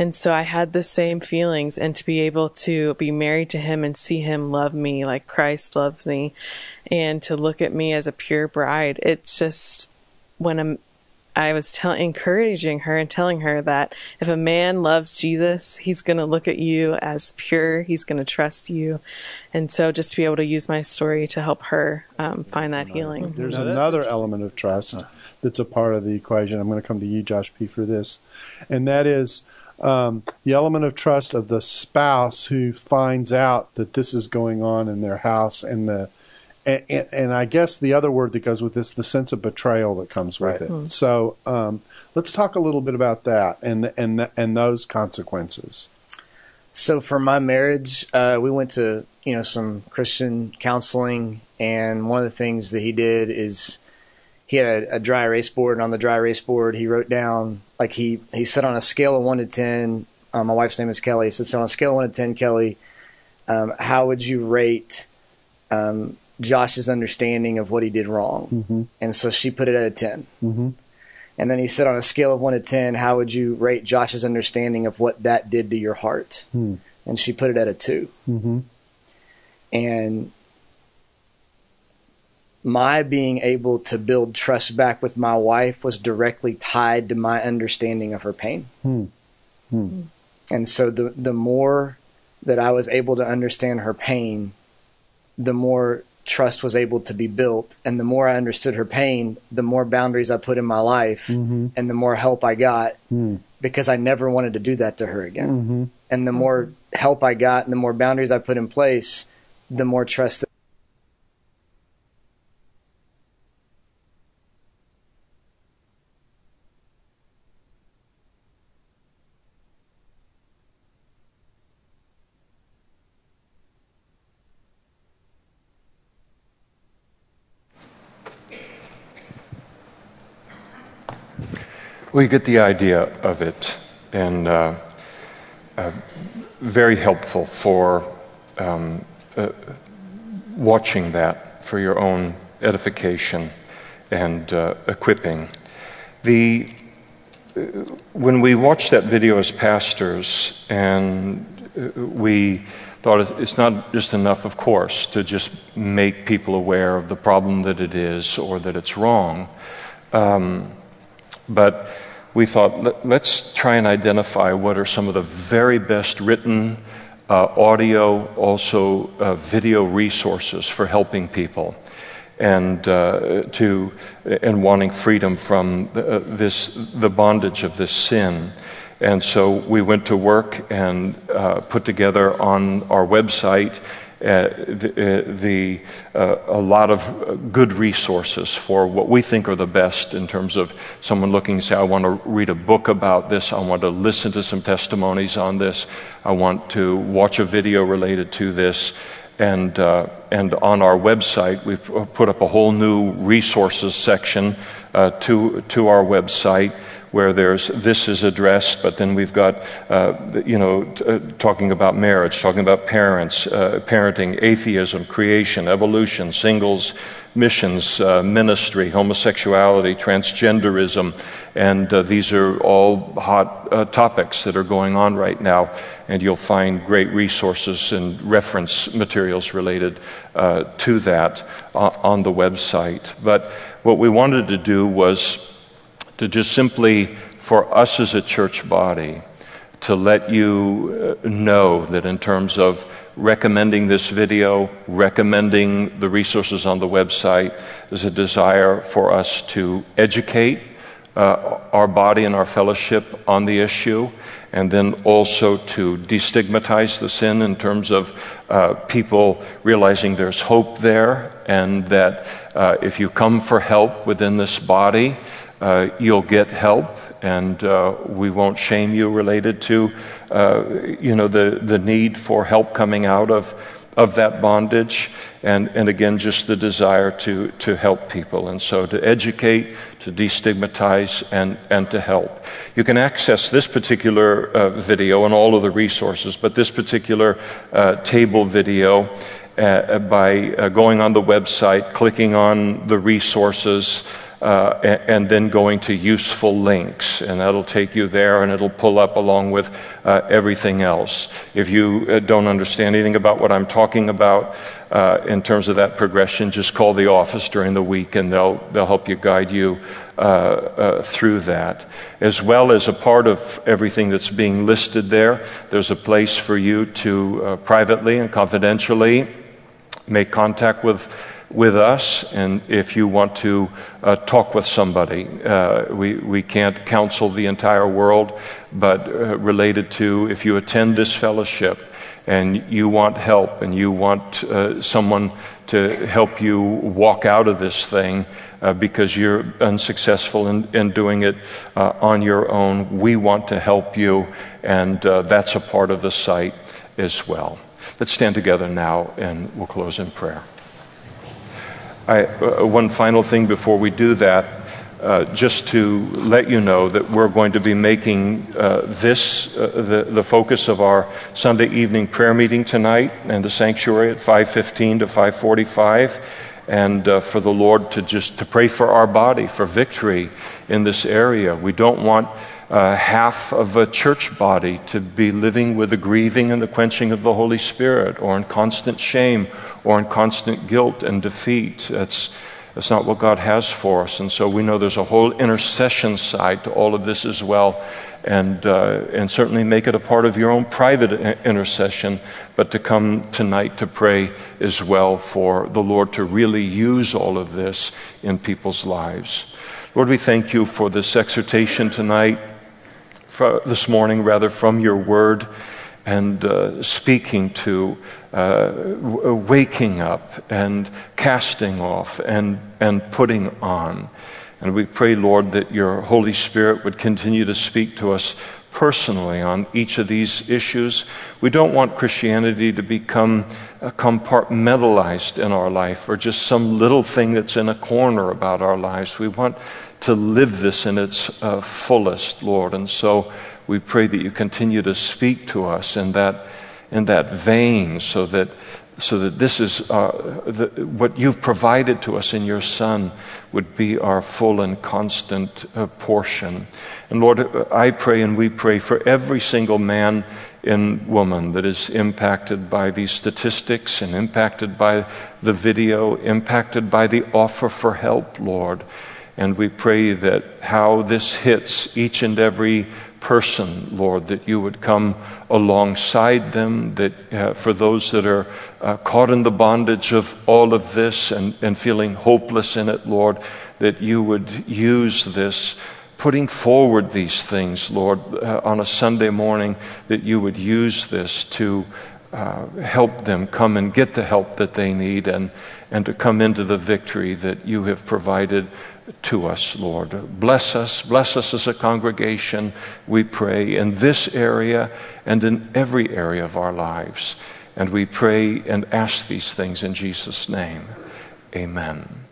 S5: And so I had the same feelings and to be able to be married to him and see him love me like Christ loves me and to look at me as a pure bride. It's just when I'm, I was tell, encouraging her and telling her that if a man loves Jesus, he's going to look at you as pure. He's going to trust you. And so just to be able to use my story to help her um, find that healing.
S3: There's no, another element of trust that's a part of the equation. I'm going to come to you, Josh P., for this. And that is um, the element of trust of the spouse who finds out that this is going on in their house and the and, and, and, I guess the other word that goes with this, the sense of betrayal that comes with right. it. Mm. So um, let's talk a little bit about that and and and those consequences.
S6: So for my marriage, uh, we went to you know some Christian counseling, and one of the things that he did is he had a, a dry erase board, and on the dry erase board he wrote down like he he said on a scale of one to ten. Um, my wife's name is Kelly. He said so on a scale of one to ten, Kelly, um, how would you rate um, Josh's understanding of what he did wrong. Mm-hmm. And so she put it at a 10. Mm-hmm. And then he said, on a scale of 1 to 10, how would you rate Josh's understanding of what that did to your heart? Mm. And she put it at a 2. Mm-hmm. And my being able to build trust back with my wife was directly tied to my understanding of her pain. Hmm. Hmm. And so the the more that I was able to understand her pain, the more trust was able to be built. And the more I understood her pain, the more boundaries I put in my life mm-hmm. and the more help I got mm. because I never wanted to do that to her again. Mm-hmm. And the more help I got and the more boundaries I put in place, the more trust
S1: We get the idea of it, and uh, uh, very helpful for um, uh, watching that for your own edification and uh, equipping. The, uh, when we watched that video as pastors, and we thought it's not just enough, of course, to just make people aware of the problem that it is or that it's wrong. Um, but we thought, let, us try and identify what are some of the very best written uh, audio, also uh, video resources for helping people and uh, to and wanting freedom from the, uh, this the bondage of this sin. And so we went to work and uh, put together on our website uh, the uh, a lot of good resources for what we think are the best in terms of someone looking and say, I want to read a book about this, I want to listen to some testimonies on this, I want to watch a video related to this. And, uh, and on our website, we've put up a whole new resources section uh, to, to our website where there's this is addressed, but then we've got, uh, you know, t- uh, talking about marriage, talking about parents, uh, parenting, atheism, creation, evolution, singles, missions, uh, ministry, homosexuality, transgenderism, and uh, these are all hot topics that are going on right now. And you'll find great resources and reference materials related to that on the website. But what we wanted to do was to just simply, for us as a church body, to let you uh, know that in terms of recommending this video, recommending the resources on the website, there's a desire for us to educate uh, our body and our fellowship on the issue, and then also to destigmatize the sin in terms of uh, people realizing there's hope there, and that uh, if you come for help within this body, uh, you'll get help, and uh, we won't shame you related to, uh, you know, the, the need for help coming out of, of that bondage, and, and again, just the desire to, to help people. And so to educate, to destigmatize, and, and to help. You can access this particular uh, video and all of the resources, but this particular uh, table video. Uh, by going on the website, clicking on the resources, uh, and, then going to useful links, and that'll take you there and it'll pull up along with uh, everything else. If you uh, don't understand anything about what I'm talking about uh, in terms of that progression, just call the office during the week and they'll, they'll help you guide you uh, uh, through that. As well as a part of everything that's being listed there, there's a place for you to privately and confidentially make contact with with us, and if you want to uh, talk with somebody, uh, we, we can't counsel the entire world, but uh, related to if you attend this fellowship and you want help and you want uh, someone to help you walk out of this thing uh, because you're unsuccessful in, in doing it uh, on your own, we want to help you, and that's a part of the site as well. Let's stand together now and we'll close in prayer. I, uh, one final thing before we do that, uh, just to let you know that we're going to be making uh, this uh, the, the focus of our Sunday evening prayer meeting tonight and the sanctuary at 5:15 to 5:45, and uh, for the Lord to just to pray for our body for victory in this area. We don't want uh, half of a church body to be living with the grieving and the quenching of the Holy Spirit, or in constant shame, or in constant guilt and defeat. That's, that's not what God has for us. And so we know there's a whole intercession side to all of this as well. And, uh, and certainly make it a part of your own private intercession, but to come tonight to pray as well for the Lord to really use all of this in people's lives. Lord, we thank you for this exhortation tonight this morning, rather, from your word and uh, speaking to, uh, waking up and casting off and, and putting on. And we pray, Lord, that your Holy Spirit would continue to speak to us personally on each of these issues. We don't want Christianity to become uh, compartmentalized in our life or just some little thing that's in a corner about our lives. We want to live this in its uh, fullest, Lord. And so we pray that you continue to speak to us in that, in that vein so that, so that this is uh, the, what you've provided to us in your Son would be our full and constant uh, portion. And Lord, I pray and we pray for every single man and woman that is impacted by these statistics and impacted by the video, impacted by the offer for help, Lord. And we pray that how this hits each and every person, Lord, that you would come alongside them, that uh, for those that are uh, caught in the bondage of all of this and, and feeling hopeless in it, Lord, that you would use this putting forward these things, Lord, uh, on a Sunday morning, that you would use this to uh, help them come and get the help that they need and, and to come into the victory that you have provided to us, Lord. Bless us, bless us as a congregation, we pray, in this area and in every area of our lives. And we pray and ask these things in Jesus' name. Amen.